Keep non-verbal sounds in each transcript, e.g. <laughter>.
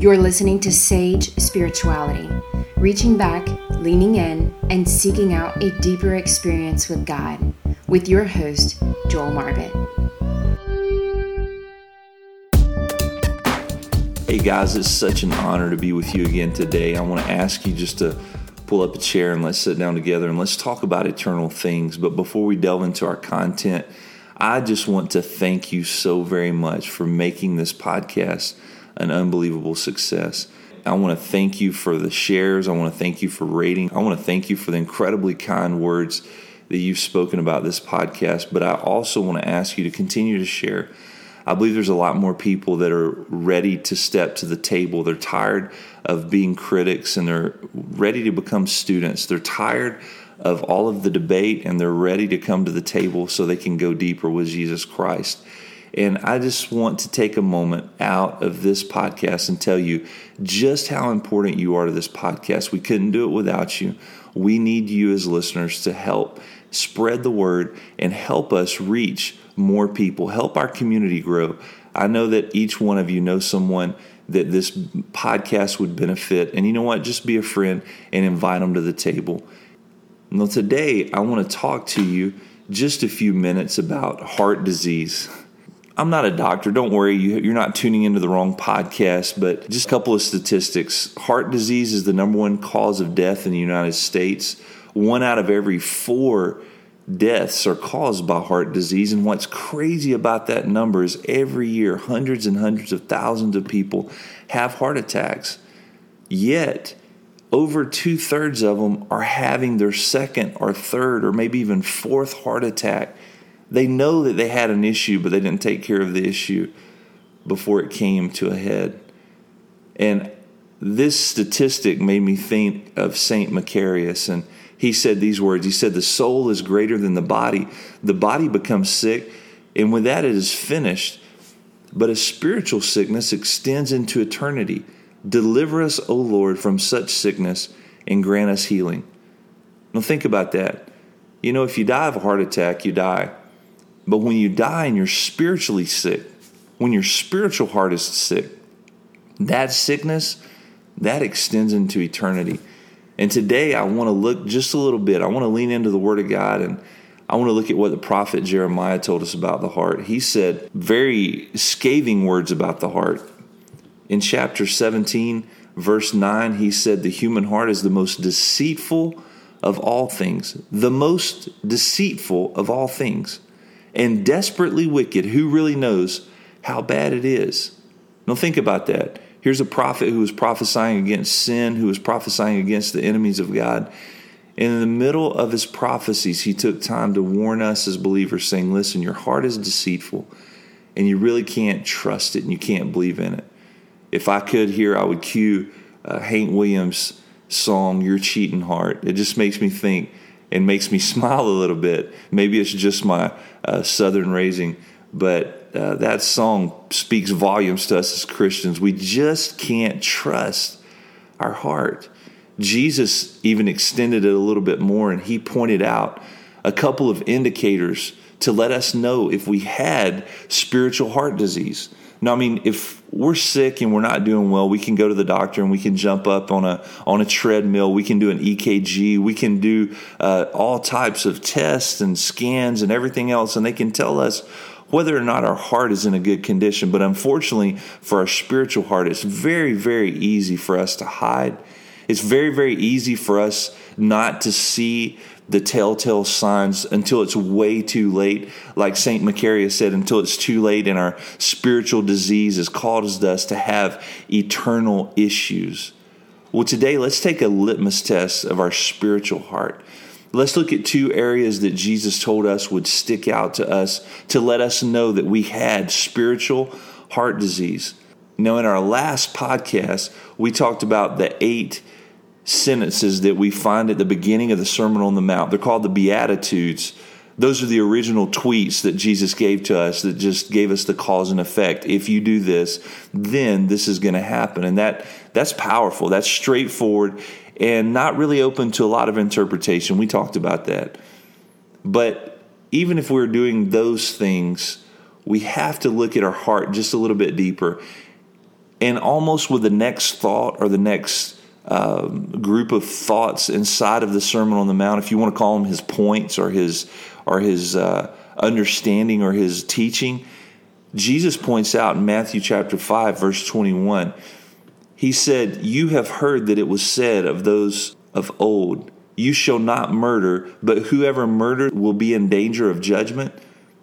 You're listening to Sage Spirituality, reaching back, leaning in, and seeking out a deeper experience with God, with your host, Joel Marbit. Hey guys, it's such an honor to be with you again today. I want to ask you just to pull up a chair and let's sit down together and let's talk about eternal things. But before we delve into our content, I just want to thank you so very much for making this podcast an unbelievable success. I want to thank you for the shares. I want to thank you for rating. I want to thank you for the incredibly kind words that you've spoken about this podcast. But I also want to ask you to continue to share. I believe there's a lot more people that are ready to step to the table. They're tired of being critics and they're ready to become students. They're tired of all of the debate and they're ready to come to the table so they can go deeper with Jesus Christ. And I just want to take a moment out of this podcast and tell you just how important you are to this podcast. We couldn't do it without you. We need you as listeners to help spread the word and help us reach more people, help our community grow. I know that each one of you knows someone that this podcast would benefit. And you know what? Just be a friend and invite them to the table. Now, today I want to talk to you just a few minutes about heart disease. I'm not a doctor. Don't worry, you're not tuning into the wrong podcast, but just a couple of statistics. Heart disease is the number one cause of death in the United States. One out of every four deaths are caused by heart disease. And what's crazy about that number is every year, hundreds and hundreds of thousands of people have heart attacks. Yet, over two thirds of them are having their second or third or maybe even fourth heart attack. They know that they had an issue, but they didn't take care of the issue before it came to a head. And this statistic made me think of St. Macarius. And he said these words He said, The soul is greater than the body. The body becomes sick, and with that it is finished. But a spiritual sickness extends into eternity. Deliver us, O Lord, from such sickness and grant us healing. Now, think about that. You know, if you die of a heart attack, you die. But when you die and you're spiritually sick, when your spiritual heart is sick, that sickness, that extends into eternity. And today I want to look just a little bit. I want to lean into the Word of God and I want to look at what the prophet Jeremiah told us about the heart. He said very scathing words about the heart. In chapter 17, verse 9, he said, The human heart is the most deceitful of all things, the most deceitful of all things, and desperately wicked. Who really knows how bad it is? Now, think about that. Here's a prophet who was prophesying against sin, who was prophesying against the enemies of God. And in the middle of his prophecies, he took time to warn us as believers, saying, Listen, your heart is deceitful, and you really can't trust it, and you can't believe in it if I could here, I would cue uh, Hank Williams' song "Your Cheating Heart." It just makes me think and makes me <laughs> smile a little bit. Maybe it's just my uh, Southern raising, but uh, that song speaks volumes to us as Christians. We just can't trust our heart. Jesus even extended it a little bit more, and he pointed out a couple of indicators to let us know if we had spiritual heart disease. No, I mean, if we're sick and we're not doing well, we can go to the doctor and we can jump up on a on a treadmill. We can do an EKG. We can do uh, all types of tests and scans and everything else, and they can tell us whether or not our heart is in a good condition. But unfortunately, for our spiritual heart, it's very, very easy for us to hide. It's very, very easy for us not to see the telltale signs until it's way too late. Like St. Macarius said, until it's too late and our spiritual disease has caused us to have eternal issues. Well, today let's take a litmus test of our spiritual heart. Let's look at two areas that Jesus told us would stick out to us to let us know that we had spiritual heart disease. Now, in our last podcast, we talked about the eight sentences that we find at the beginning of the Sermon on the Mount. They're called the Beatitudes. Those are the original tweets that Jesus gave to us that just gave us the cause and effect. If you do this, then this is going to happen. And that that's powerful. That's straightforward and not really open to a lot of interpretation. We talked about that. But even if we're doing those things, we have to look at our heart just a little bit deeper And almost with the next thought or the next um, group of thoughts inside of the Sermon on the Mount, if you want to call them his points or his or his uh, understanding or his teaching, Jesus points out in Matthew chapter five, verse twenty-one. He said, "You have heard that it was said of those of old, You shall not murder, but whoever murders will be in danger of judgment."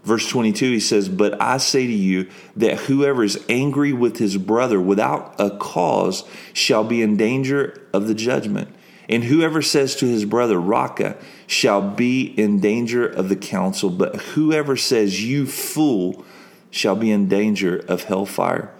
Verse 22, he says, But I say to you that whoever is angry with his brother without a cause shall be in danger of the judgment. And whoever says to his brother, Raca, shall be in danger of the council. But whoever says, You fool, shall be in danger of hellfire.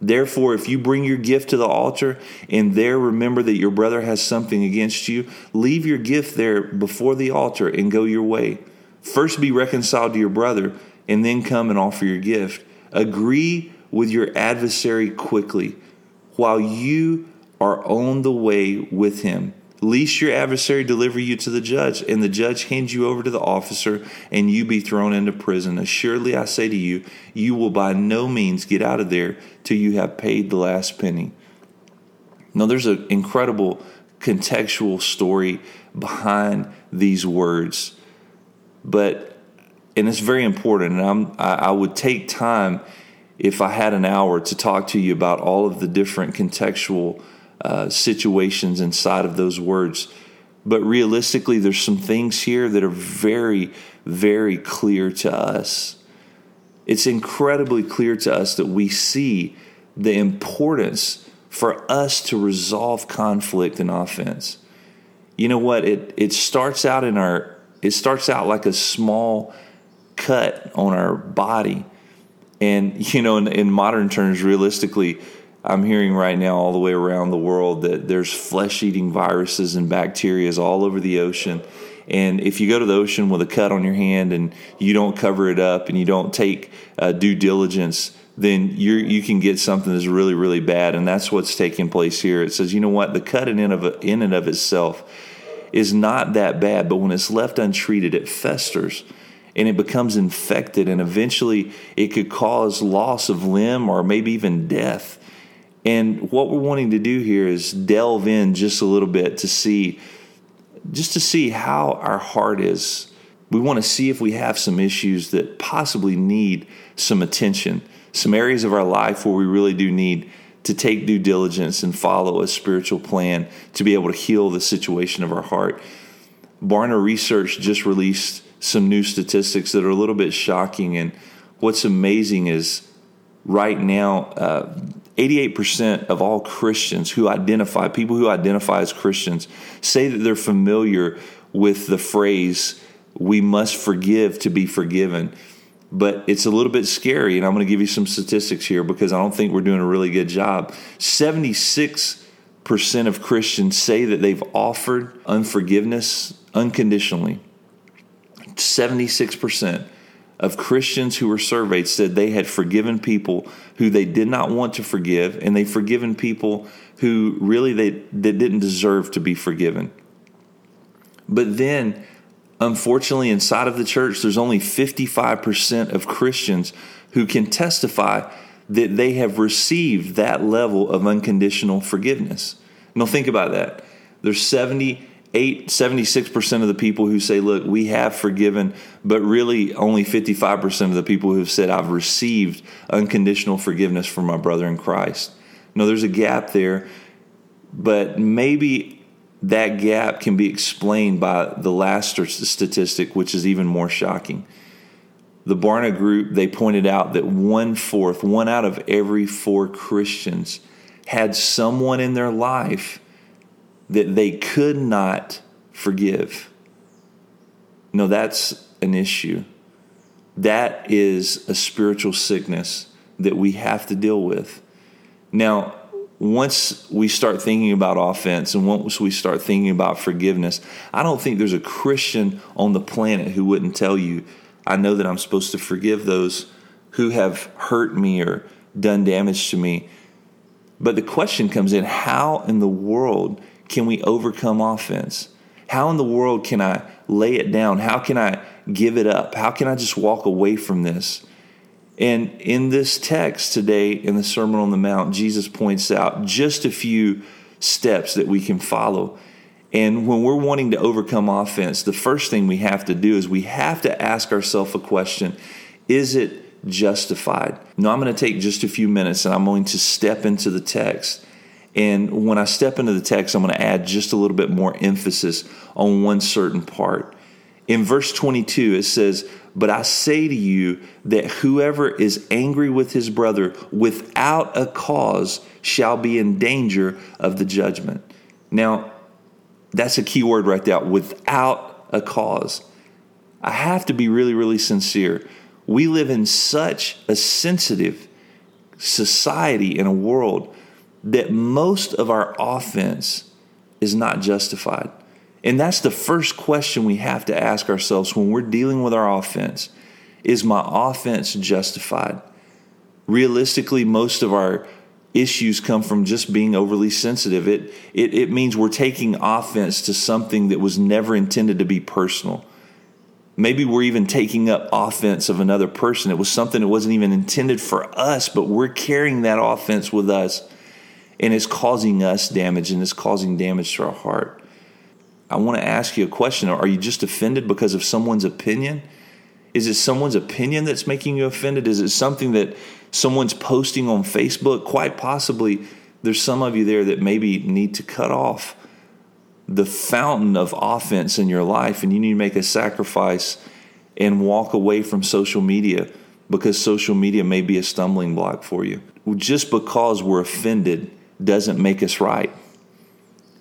Therefore, if you bring your gift to the altar and there remember that your brother has something against you, leave your gift there before the altar and go your way. First be reconciled to your brother, and then come and offer your gift. Agree with your adversary quickly while you are on the way with him. Lest your adversary deliver you to the judge, and the judge hands you over to the officer, and you be thrown into prison. Assuredly, I say to you, you will by no means get out of there till you have paid the last penny. Now, there's an incredible contextual story behind these words but and it's very important. And I'm, I, I would take time if I had an hour to talk to you about all of the different contextual uh, situations inside of those words. But realistically, there's some things here that are very, very clear to us. It's incredibly clear to us that we see the importance for us to resolve conflict and offense. You know what? It it starts out in our it starts out like a small cut on our body. And, <laughs> you know, in, in modern terms, realistically, I'm hearing right now all the way around the world that there's flesh eating viruses and bacteria all over the ocean. And if you go to the ocean with a cut on your hand and you don't cover it up and you don't take uh, due diligence, then you you can get something that's really really bad, and that's what's taking place here. It says, you know what, the cut in and of in and of itself is not that bad, but when it's left untreated, it festers and it becomes infected, and eventually it could cause loss of limb or maybe even death. And what we're wanting to do here is delve in just a little bit to see, just to see how our heart is. We want to see if we have some issues that possibly need some attention, some areas of our life where we really do need to take due diligence and follow a spiritual plan to be able to heal the situation of our heart. Barna Research just released some new statistics that are a little bit shocking. And what's amazing is right now, uh, 88% of all Christians who identify, people who identify as Christians, say that they're familiar with the phrase, we must forgive to be forgiven but it's a little bit scary. And I'm going to give you some statistics here because I don't think we're doing a really good job. 76% of Christians say that they've offered unforgiveness unconditionally. 76% of Christians who were surveyed said they had forgiven people who they did not want to forgive, and they've forgiven people who really they, they didn't deserve to be forgiven. But then Unfortunately, inside of the church, there's only 55% of Christians who can testify that they have received that level of unconditional forgiveness. Now, think about that. There's 78, 76% of the people who say, Look, we have forgiven, but really only 55% of the people who have said, I've received unconditional forgiveness from my brother in Christ. No, there's a gap there, but maybe that gap can be explained by the last statistic, which is even more shocking. The Barna Group, they pointed out that one fourth, one out of every four Christians had someone in their life that they could not forgive. No, that's an issue. That is a spiritual sickness that we have to deal with. Now, once we start thinking about offense and once we start thinking about forgiveness, I don't think there's a Christian on the planet who wouldn't tell you, I know that I'm supposed to forgive those who have hurt me or done damage to me. But the question comes in how in the world can we overcome offense? How in the world can I lay it down? How can I give it up? How can I just walk away from this? And in this text today, in the Sermon on the Mount, Jesus points out just a few steps that we can follow. And when we're wanting to overcome offense, the first thing we have to do is we have to ask ourselves a question Is it justified? Now, I'm going to take just a few minutes and I'm going to step into the text. And when I step into the text, I'm going to add just a little bit more emphasis on one certain part. In verse 22, it says, But I say to you that whoever is angry with his brother without a cause shall be in danger of the judgment. Now, that's a key word right there without a cause. I have to be really, really sincere. We live in such a sensitive society in a world that most of our offense is not justified. And that's the first question we have to ask ourselves when we're dealing with our offense. Is my offense justified? Realistically, most of our issues come from just being overly sensitive. It, it, it means we're taking offense to something that was never intended to be personal. Maybe we're even taking up offense of another person. It was something that wasn't even intended for us, but we're carrying that offense with us and it's causing us damage and it's causing damage to our heart. I want to ask you a question. Are you just offended because of someone's opinion? Is it someone's opinion that's making you offended? Is it something that someone's posting on Facebook? Quite possibly, there's some of you there that maybe need to cut off the fountain of offense in your life and you need to make a sacrifice and walk away from social media because social media may be a stumbling block for you. Just because we're offended doesn't make us right.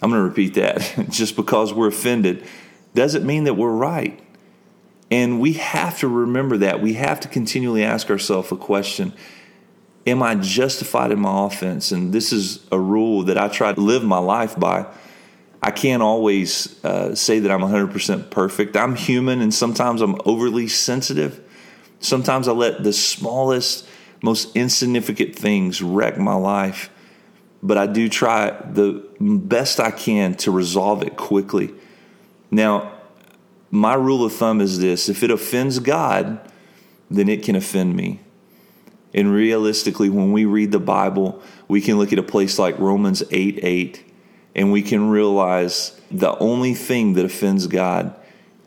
I'm going to repeat that. <laughs> Just because we're offended doesn't mean that we're right. And we have to remember that. We have to continually ask ourselves a question Am I justified in my offense? And this is a rule that I try to live my life by. I can't always uh, say that I'm 100% perfect. I'm human and sometimes I'm overly sensitive. Sometimes I let the smallest, most insignificant things wreck my life but I do try the best I can to resolve it quickly. Now, my rule of thumb is this if it offends God, then it can offend me. And realistically, when we read the Bible, we can look at a place like Romans 8 8, and we can realize the only thing that offends God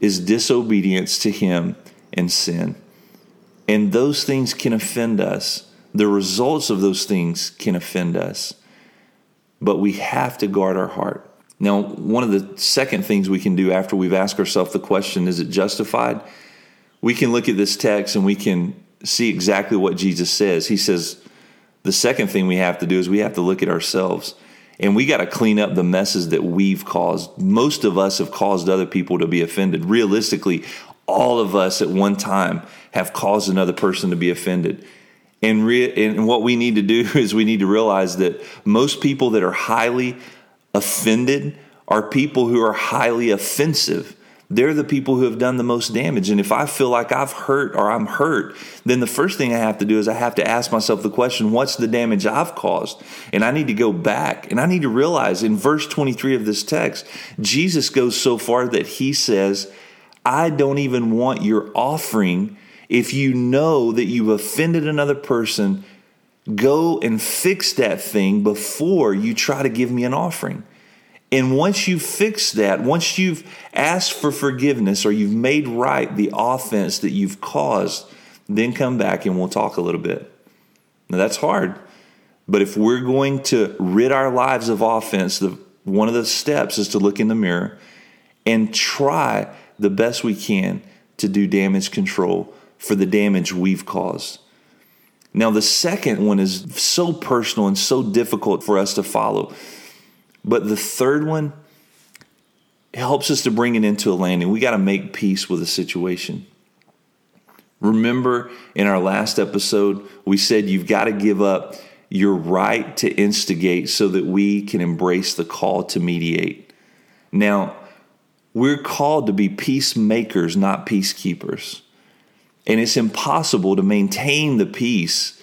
is disobedience to Him and sin. And those things can offend us. The results of those things can offend us but we have to guard our heart. Now, one of the second things we can do after we've asked ourselves the question, is it justified? We can look at this text and we can see exactly what Jesus says. He says, the second thing we have to do is we have to look at ourselves and we got to clean up the messes that we've caused. Most of us have caused other people to be offended. Realistically, all of us at one time have caused another person to be offended. And, re- and what we need to do <laughs> is we need to realize that most people that are highly offended are people who are highly offensive. They're the people who have done the most damage. And if I feel like I've hurt or I'm hurt, then the first thing I have to do is I have to ask myself the question what's the damage I've caused? And I need to go back and I need to realize in verse 23 of this text, Jesus goes so far that he says, I don't even want your offering if you know that you've offended another person, go and fix that thing before you try to give me an offering. And once you fix that, once you've asked for forgiveness or you've made right the offense that you've caused, then come back and we'll talk a little bit. Now that's hard. But if we're going to rid our lives of offense, the, one of the steps is to look in the mirror and try the best we can to do damage control for the damage we've caused. Now, the second one is so personal and so difficult for us to follow. But the third one helps us to bring it into a landing. We got to make peace with the situation. Remember in our last episode, we said you've got to give up your right to instigate so that we can embrace the call to mediate. Now, we're called to be peacemakers, not peacekeepers. And it's impossible to maintain the peace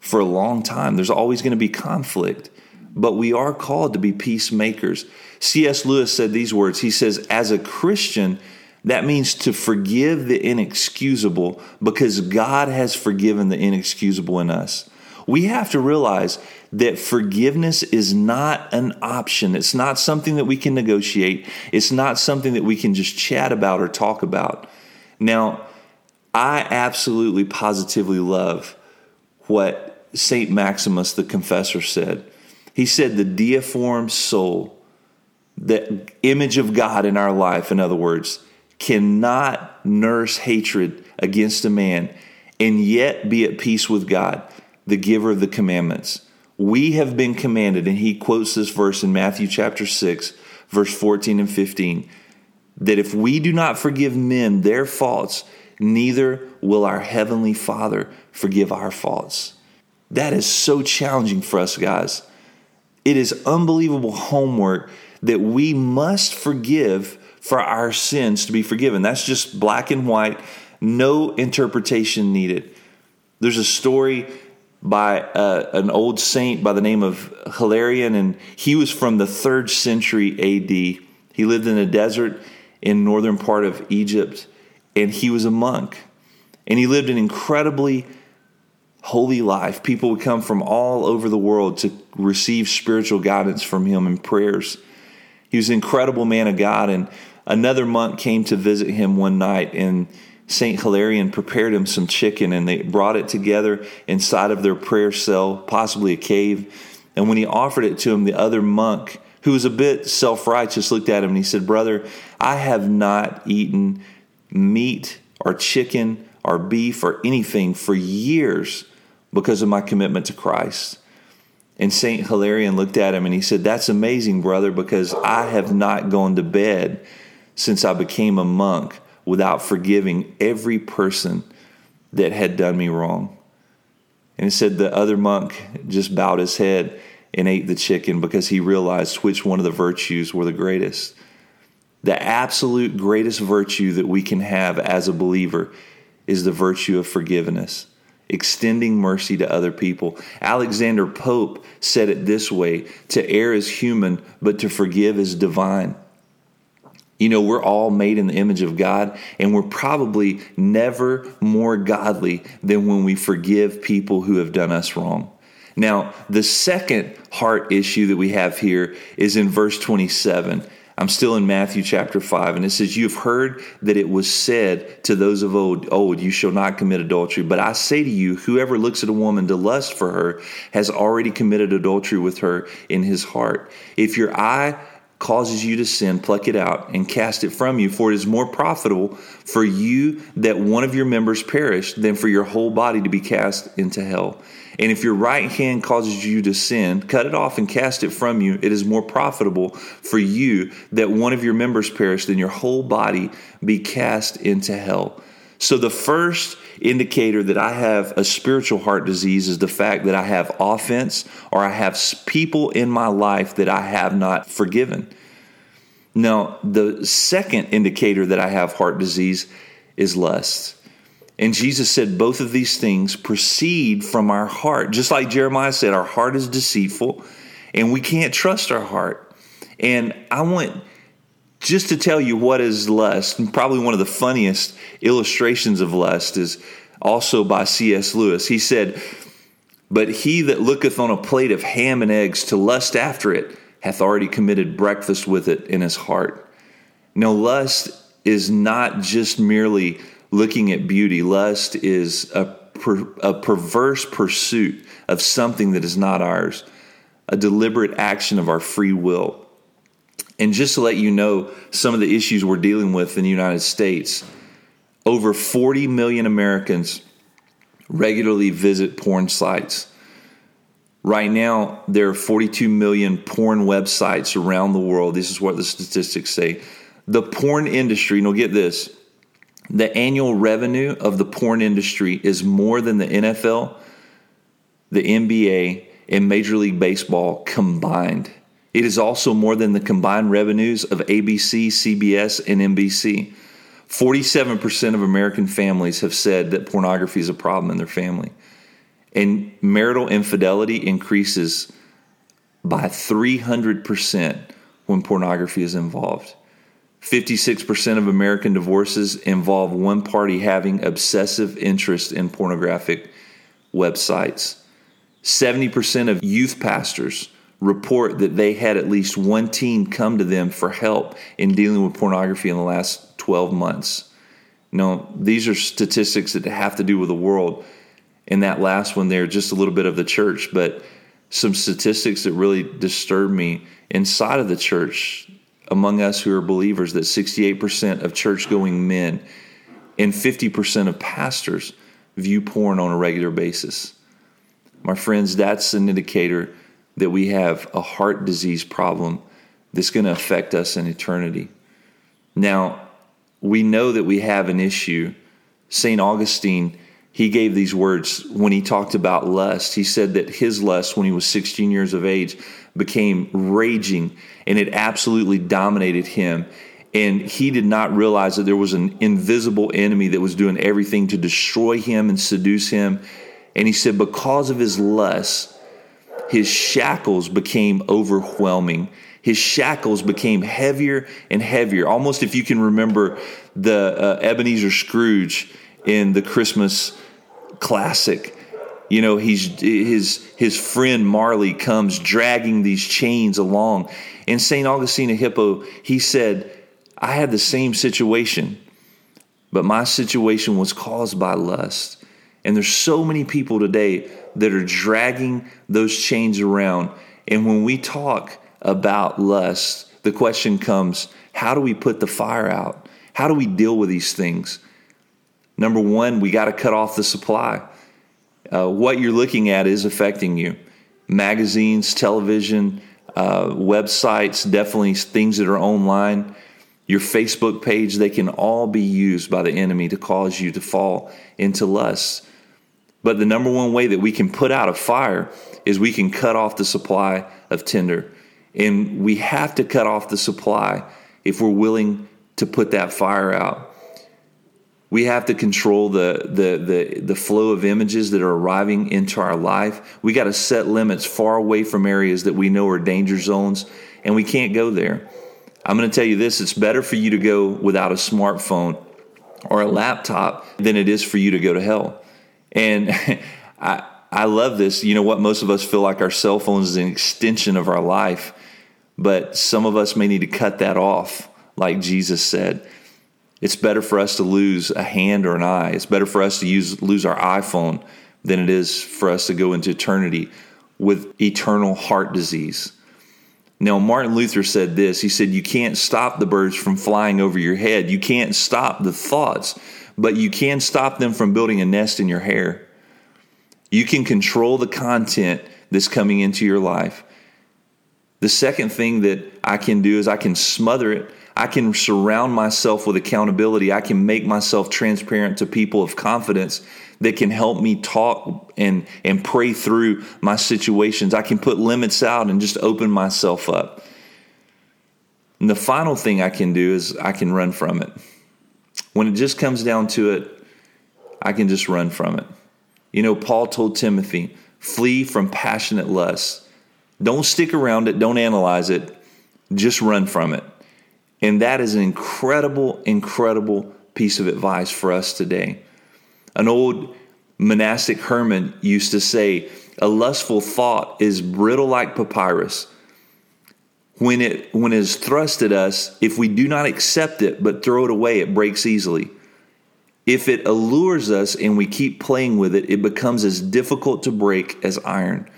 for a long time. There's always going to be conflict, but we are called to be peacemakers. C.S. Lewis said these words He says, As a Christian, That means to forgive the inexcusable because God has forgiven the inexcusable in us. We have to realize that forgiveness is not an option. It's not something that we can negotiate. It's not something that we can just chat about or talk about. Now, I absolutely positively love what St. Maximus the Confessor said. He said, The deiform soul, the image of God in our life, in other words, cannot nurse hatred against a man and yet be at peace with God, the giver of the commandments. We have been commanded, and he quotes this verse in Matthew chapter 6, verse 14 and 15, that if we do not forgive men their faults, neither will our heavenly Father forgive our faults. That is so challenging for us, guys. It is unbelievable homework that we must forgive for our sins to be forgiven. That's just black and white, no interpretation needed. There's a story by uh, an old saint by the name of Hilarion, and he was from the third century AD. He lived in a desert in northern part of Egypt, and he was a monk. And he lived an incredibly holy life. People would come from all over the world to receive spiritual guidance from him and prayers. He was an incredible man of God, and another monk came to visit him one night and St. Hilarion prepared him some chicken and they brought it together inside of their prayer cell, possibly a cave. And when he offered it to him, the other monk, who was a bit self righteous, looked at him and he said, Brother, I have not eaten meat or chicken or beef or anything for years because of my commitment to Christ. And St. Hilarion looked at him and he said, That's amazing, brother, because I have not gone to bed since I became a monk without forgiving every person that had done me wrong. And he said the other monk just bowed his head and ate the chicken because he realized which one of the virtues were the greatest. The absolute greatest virtue that we can have as a believer is the virtue of forgiveness, extending mercy to other people. Alexander Pope said it this way to err is human, but to forgive is divine. You know, we're all made in the image of God, and we're probably never more godly than when we forgive people who have done us wrong. Now, the second heart issue that we have here is in verse 27. I'm still in Matthew chapter 5, and it says, You've heard that it was said to those of old, old, you shall not commit adultery. But I say to you, whoever looks at a woman to lust for her has already committed adultery with her in his heart. If your eye causes you to sin, pluck it out and cast it from you. For it is more profitable for you that one of your members perish than for your whole body to be cast into hell. And if your right hand causes you to sin, cut it off and cast it from you. It is more profitable for you that one of your members perish than your whole body be cast into hell. So, the first indicator that I have a spiritual heart disease is the fact that I have offense or I have people in my life that I have not forgiven. Now, the second indicator that I have heart disease is lust. And Jesus said both of these things proceed from our heart. Just like Jeremiah said, our heart is deceitful and we can't trust our heart. And I want just to tell you what is lust, and probably one of the funniest illustrations of lust is also by C.S. Lewis. He said, But he that looketh on a plate of ham and eggs to lust after it hath already committed breakfast with it in his heart. No, lust is not just merely looking at beauty, lust is a, per, a perverse pursuit of something that is not ours, a deliberate action of our free will. And just to let you know some of the issues we're dealing with in the United States, over 40 million Americans regularly visit porn sites. Right now, there are 42 million porn websites around the world. This is what the statistics say. The porn industry, and will get this, the annual revenue of the porn industry is more than the NFL, the NBA, and Major League Baseball combined. It is also more than the combined revenues of ABC, CBS, and NBC. 47% of American families have said that pornography is a problem in their family. And marital infidelity increases by 300% when pornography is involved. 56% of American divorces involve one party having obsessive interest in pornographic websites. 70% of youth pastors report that they had at least one teen come to them for help in dealing with pornography in the last 12 months. Now, these are statistics that have to do with the world. And that last one there, just a little bit of the church, but some statistics that really disturb me inside of the church among us who are believers that 68% of church going men and 50% of pastors view porn on a regular basis. My friends, that's an indicator that we have a heart disease problem that's going to affect us in eternity. Now, we know that we have an issue. St. Augustine, he gave these words when he talked about lust. He said that his lust, when he was 16 years of age, became raging and it absolutely dominated him. And he did not realize that there was an invisible enemy that was doing everything to destroy him and seduce him. And he said, because of his lust, his shackles became overwhelming. His shackles became heavier and heavier. Almost if you can remember the uh, Ebenezer Scrooge in the Christmas classic. You know, he's his his friend Marley comes dragging these chains along. And St. Augustine of Hippo, he said, I had the same situation, but my situation was caused by lust. And there's so many people today that are dragging those chains around. And when we talk about lust, the question comes how do we put the fire out? How do we deal with these things? Number one, we got to cut off the supply. Uh, what you're looking at is affecting you. Magazines, television, uh, websites, definitely things that are online, your Facebook page, they can all be used by the enemy to cause you to fall into lust. But the number one way that we can put out a fire is we can cut off the supply of tinder. And we have to cut off the supply if we're willing to put that fire out. We have to control the, the, the, the flow of images that are arriving into our life. We got to set limits far away from areas that we know are danger zones, and we can't go there. I'm going to tell you this it's better for you to go without a smartphone or a laptop than it is for you to go to hell. And <laughs> I, I love this. You know what? Most of us feel like our cell phone is an extension of our life, but some of us may need to cut that off, like Jesus said. It's better for us to lose a hand or an eye. It's better for us to use lose our iPhone than it is for us to go into eternity with eternal heart disease. Now, Martin Luther said this. He said, You can't stop the birds from flying over your head. You can't stop the thoughts but you can stop them from building a nest in your hair. You can control the content that's coming into your life. The second thing that I can do is I can smother it. I can surround myself with accountability. I can make myself transparent to people of confidence that can help me talk and, and pray through my situations. I can put limits out and just open myself up. And the final thing I can do is I can run from it. When it just comes down to it, I can just run from it. You know, Paul told Timothy, flee from passionate lust. Don't stick around it, don't analyze it, just run from it. And that is an incredible, incredible piece of advice for us today. An old monastic hermit used to say, a lustful thought is brittle like papyrus when it when it is thrust at us, if we do not accept it but throw it away, it breaks easily. If it allures us and we keep playing with it, it becomes as difficult to break as iron.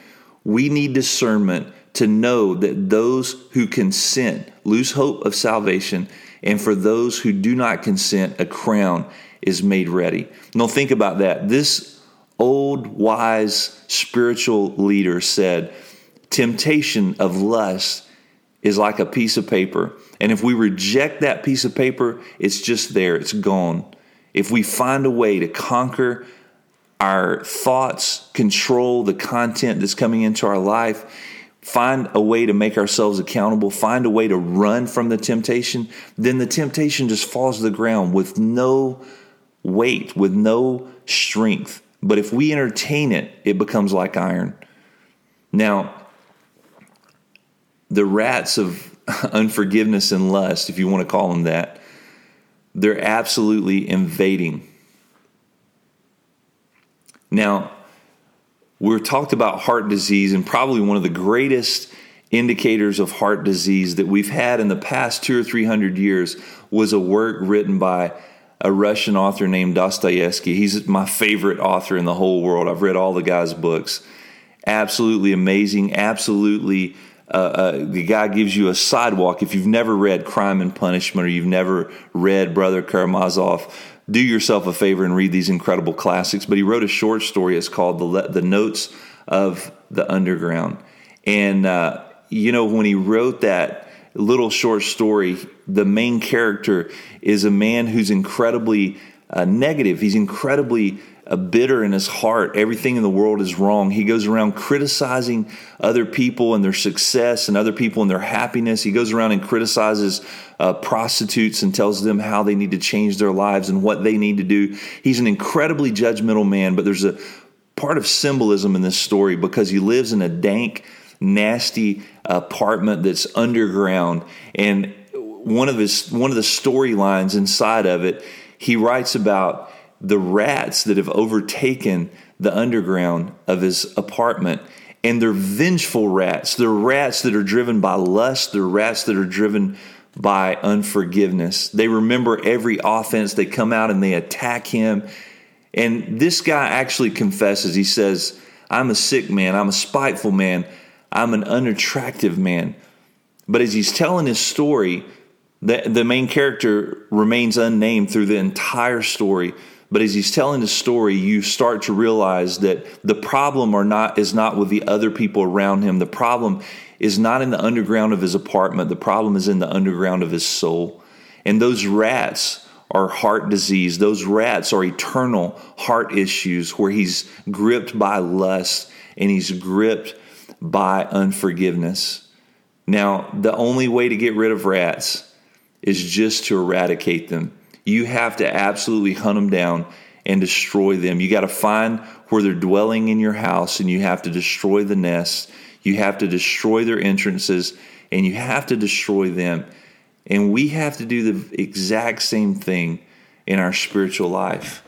We need discernment to know that those who consent lose hope of salvation, and for those who do not consent, a crown is made ready. Now, think about that. This old, wise, spiritual leader said, Temptation of lust is like a piece of paper. And if we reject that piece of paper, it's just there, it's gone. If we find a way to conquer our thoughts, control the content that's coming into our life, find a way to make ourselves accountable, find a way to run from the temptation, then the temptation just falls to the ground with no weight, with no strength. But if we entertain it, it becomes like iron. Now, the rats of <laughs> unforgiveness and lust, if you want to call them that, they're absolutely invading. Now, we're talked about heart disease, and probably one of the greatest indicators of heart disease that we've had in the past two or three hundred years was a work written by a Russian author named Dostoevsky. He's my favorite author in the whole world. I've read all the guy's books. Absolutely amazing. Absolutely, uh, uh, the guy gives you a sidewalk. If you've never read Crime and Punishment or you've never read Brother Karamazov, do yourself a favor and read these incredible classics. But he wrote a short story. It's called The, the Notes of the Underground. And, uh, you know, when he wrote that little short story, the main character is a man who's incredibly uh, negative. He's incredibly uh, bitter in his heart. Everything in the world is wrong. He goes around criticizing other people and their success and other people and their happiness. He goes around and criticizes uh, prostitutes and tells them how they need to change their lives and what they need to do. He's an incredibly judgmental man, but there's a part of symbolism in this story because he lives in a dank, nasty apartment that's underground and one of his one of the storylines inside of it he writes about the rats that have overtaken the underground of his apartment. And they're vengeful rats. They're rats that are driven by lust. They're rats that are driven by unforgiveness. They remember every offense. They come out and they attack him. And this guy actually confesses. He says, I'm a sick man. I'm a spiteful man. I'm an unattractive man. But as he's telling his story, the, the main character remains unnamed through the entire story. But as he's telling the story, you start to realize that the problem are not is not with the other people around him. The problem is not in the underground of his apartment. The problem is in the underground of his soul. And those rats are heart disease. Those rats are eternal heart issues where he's gripped by lust and he's gripped by unforgiveness. Now, the only way to get rid of rats is just to eradicate them. You have to absolutely hunt them down and destroy them. You got to find where they're dwelling in your house and you have to destroy the nests. You have to destroy their entrances and you have to destroy them. And we have to do the exact same thing in our spiritual life.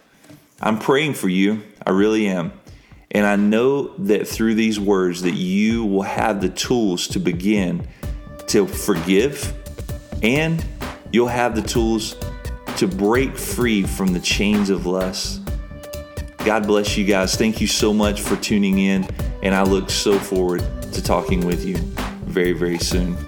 I'm praying for you. I really am. And I know that through these words that you will have the tools to begin to forgive and you'll have the tools to break free from the chains of lust. God bless you guys. Thank you so much for tuning in, and I look so forward to talking with you very, very soon.